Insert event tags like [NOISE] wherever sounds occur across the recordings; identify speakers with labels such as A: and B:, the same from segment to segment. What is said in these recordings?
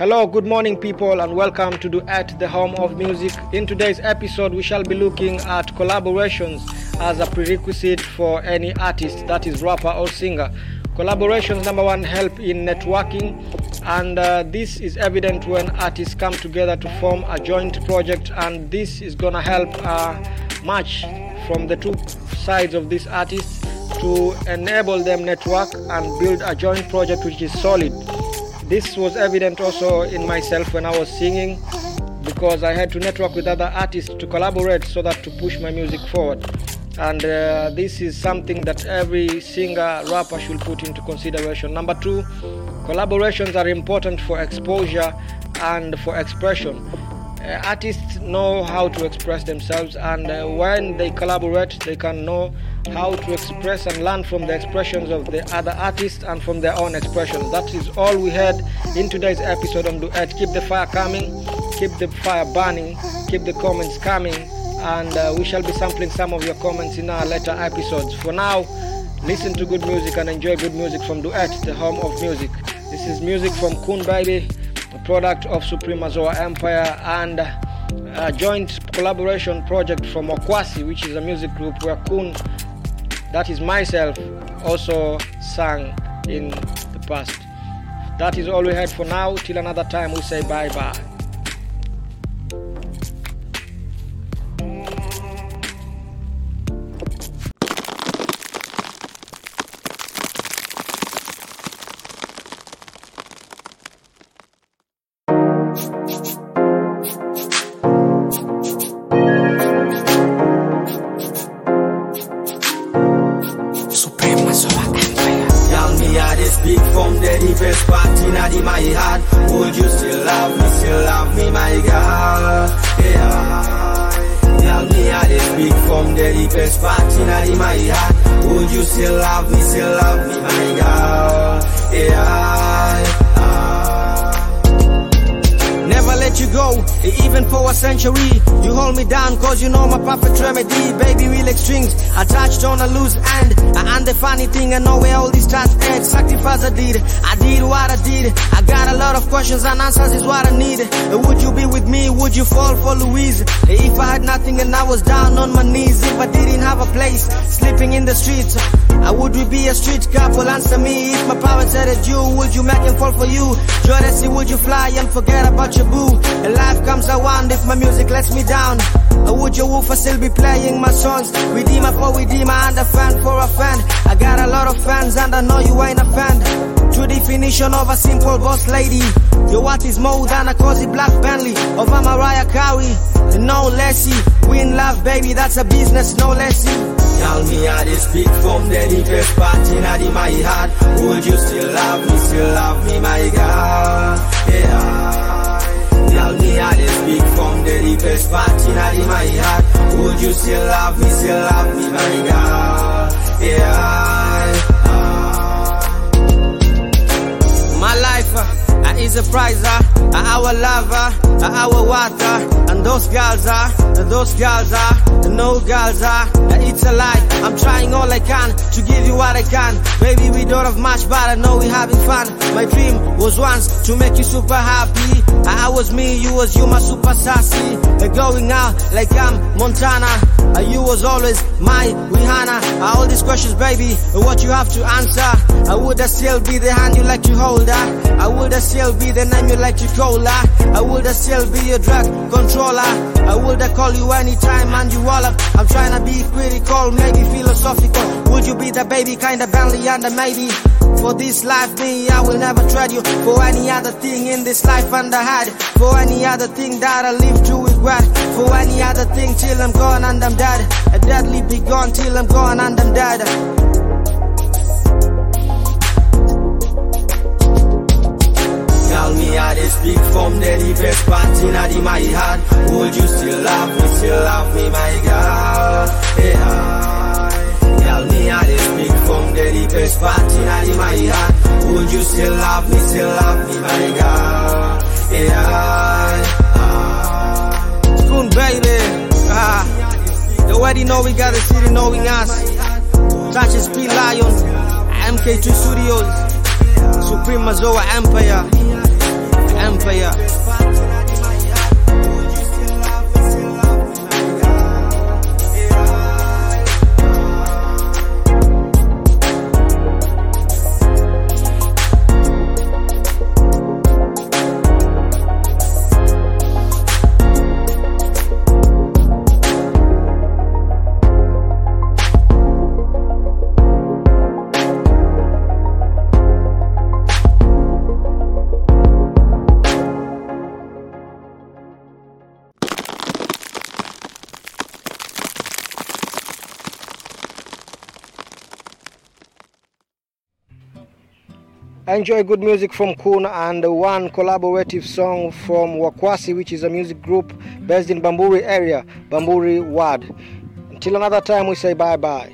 A: Hello, good morning, people, and welcome to Duet the home of music. In today's episode, we shall be looking at collaborations as a prerequisite for any artist, that is, rapper or singer. Collaborations, number one, help in networking, and uh, this is evident when artists come together to form a joint project, and this is gonna help uh, much from the two sides of these artists to enable them network and build a joint project which is solid. This was evident also in myself when I was singing because I had to network with other artists to collaborate so that to push my music forward. And uh, this is something that every singer, rapper should put into consideration. Number two, collaborations are important for exposure and for expression. Uh, artists know how to express themselves, and uh, when they collaborate, they can know how to express and learn from the expressions of the other artists and from their own expressions. That is all we had in today's episode on Duet. Keep the fire coming, keep the fire burning, keep the comments coming, and uh, we shall be sampling some of your comments in our later episodes. For now, listen to good music and enjoy good music from Duet, the home of music. This is music from Kun Baby, a product of Supreme Mazoa Empire, and a joint collaboration project from Okwasi, which is a music group where Kun, that is myself, also sang in the past. That is all we had for now. Till another time, we say bye bye.
B: Part my heart. Would you still love me, still love me, my girl? Yeah. Go, even for a century. You hold me down cause you know my perfect remedy. Baby, real extremes. I touched on a loose end. And the funny thing, I know where all these stats end. Sacrifice I did, I did what I did. I got a lot of questions and answers is what I need. Would you be with me? Would you fall for Louise? If I had nothing and I was down on my knees, if I didn't have a place, sleeping in the streets, I would we be a street couple? Answer me. If my parents had a Jew, would you make him fall for you? Jordan, see, would you fly and forget about your boo? Life comes around if my music lets me down. Or would your woofer still be playing my songs? Redeemer for redeemer and a fan for a fan. I got a lot of fans and I know you ain't a fan. True definition of a simple boss lady. Your what is more than a cozy black Bentley of a Mariah Carey. No lessy. We in love, baby, that's a business, no lessy. Tell me how they speak from the deepest part the my heart. Would you still love me, still love me, my girl? Yeah. Tell me how they speak from the deepest part the my heart. Would you still love me, still love me, my girl? Yeah. My life uh, is a prize, uh, our lover, uh, our water, and those girls are, those girls are, no girls are, it's a lie. I'm trying all I can to give you what I can. Baby, we don't have much, but I know we're having fun. My dream was once to make you super happy. I was me, you was you, my super sassy. Going out like I'm Montana. Uh, you was always my Rihanna. Uh, all these questions, baby, what you have to answer. I would I still be the hand you like to hold her. I would I still be the name you like to call her. I would I still be your drug controller. I would I call you anytime and you all I'm trying to be critical, maybe philosophical. Would you be the baby kind of Bentley and the maybe? For this life, me, I will never trade you for any other thing in this life and I had. For any other thing that I live to regret. For any other thing till I'm gone and I'm dead. A deadly be gone till I'm gone and I'm dead. From the deepest part inna the my heart. Would you still love me, still love me, my girl? Yeah. Tell me how they speak from the deepest part inna the my heart. Would you still love me, still love me, my girl? Yeah. Spoon baby, ah. You already know we got the city knowing us. As P Lion, MK2 Studios, Supreme Mazoa Empire young player. Empire.
A: Enjoy good music from Kun and one collaborative song from Wakwasi, which is a music group based in Bamburi area, Bamburi Ward. Until another time, we say bye bye.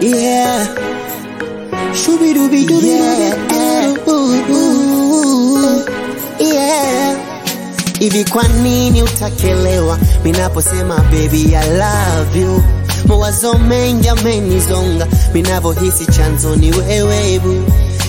C: Yeah. Shooby dooby dooby yeah. Ooh, ooh, yeah. Hivi kwa nini utakelewa minaposema baby I love you? Mawazo mengi amenizonga minavyohisi chanzo ni wewe bu.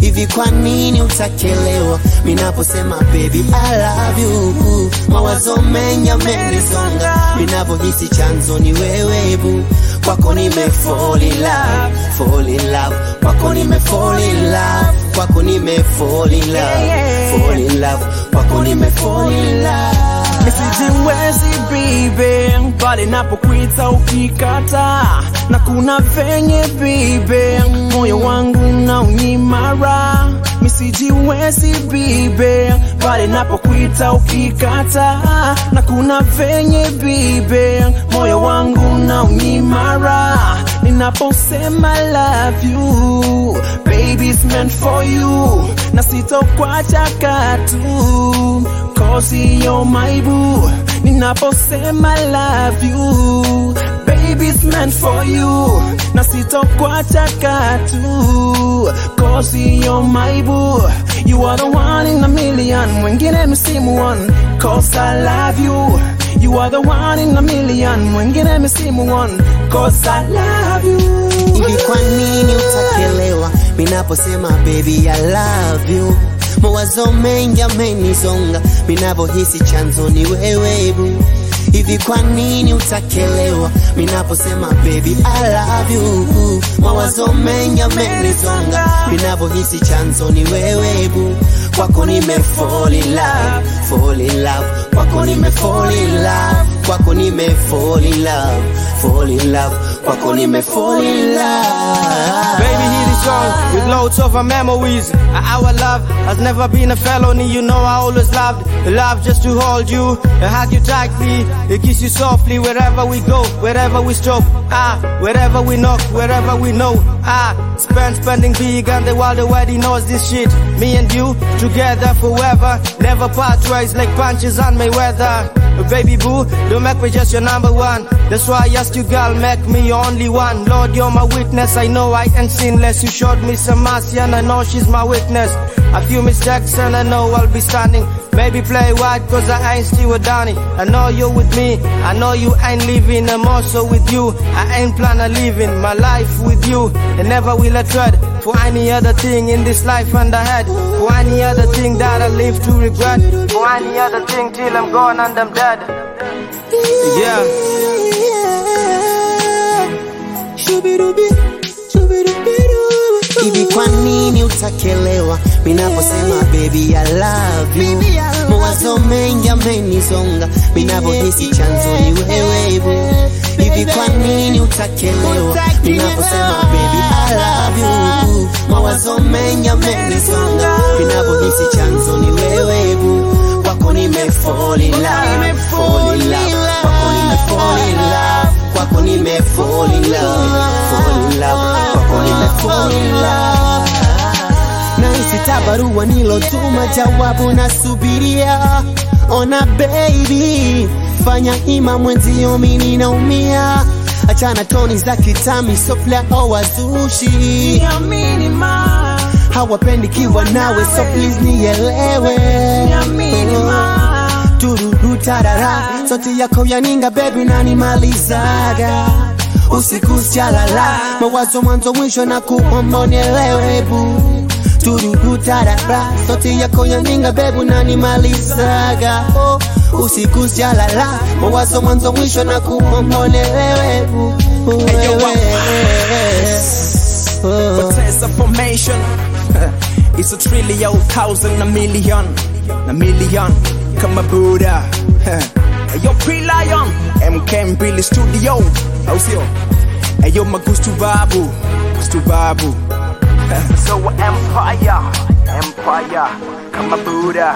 C: Hivi kwa nini utakelewa minaposema baby I love you? Mawazo mengi amenizonga minavyohisi chanzo ni wewe bu. Kwako nime fall in love, fall in love. Kwako nime fall in love, kwako nime fall in love, fall in love. Kwako nime fall in love.
D: Nisijiwezi bibi, pale napokuita ukikata, na kuna venye bibi, moyo wangu na unyimara. Misijiwezi baby, pale napokuita ukikata, na kuna venye baby, moyo wangu na unyimara. Ninaposema love you, baby it's meant for you, na sitokwacha katu cause you're my boo. Ninaposema love you, baby it's meant for you, na sitokwacha katu cause you're my boo. You are the one in a million, mwingine msimu one, cause I love you. You are the one in a million, mwingine msimu one, cause I love you.
C: Hivi kwa nini utakelewa minaposema baby I love you? Mawazo mengi amenizonga minavyohisi chanzo ni wewe bu. Hivi kwa nini utakelewa minaposema baby I love you? Mawazo mengi amenizonga minavyohisi chanzo ni wewe bu. Kwako nime fall in love, fall in love. Kwako nime fall in love, kwako nime fall in love, fall in love. Kwako nime fall in love.
B: Baby, with loads of our memories. Our love has never been a felony. You know I always loved the love just to hold you, hug you tightly, kiss you softly wherever we go, wherever we stop, ah, wherever we knock, wherever we know, ah. Spend spending big and the world already knows this shit. Me and you together forever, never part ways like punches on Mayweather. Baby boo, don't make me just your number one. That's why I asked you, girl, make me your only one. Lord, you're my witness. I know I ain't sinless. You showed me some mercy, and I know she's my witness. A few mistakes, and I know I'll be standing. Maybe play white, cause I ain't still a Danny. I know you're with me. I know you ain't living. I'm also with you. I ain't plan on living my life with you. And never will I tread for any other thing in this life and ahead. For any other thing that I live to regret. For any other thing till I'm gone and I'm dead. Yeah.
C: Hivi kwa nini utakelewa minaposema baby I love you? Mawazo mengi amenizonga minapohisi chanzo ni wewe. Hivi kwa nini utakelewa minaposema baby I love you? Mawazo mengi amenizonga minapohisi chanzo ni wewe. Kwako nime fall in love, fall in love. Kwako nime fall in love, kwako nime fall in love, fall in love. Nilotuma jawabu nasubiria. Ona baby, fanya ima mwenzio mimi naumia. Achana toni za kitami sofla au wazushi hawapendi kiwa nawe so please nielewe tururu tarara sauti yako yaninga baby nanimalizaga usiku sialala mawazo mwanzo mwisho na kuomba nielewe bu turugutarara sauti yako ya ninga bebu nanimalizaga oh, usiku sialala mawazo mwanzo mwisho na kuomba nielewe bu
D: But formation. [LAUGHS] it's a trillion, thousand, a million, a million. Kama Buddha. [LAUGHS] Yo, P-Lion. MK Billy Studio. Au sio? Ayo, magustu babu. Gustu babu. so empire, empire. Kama Buddha.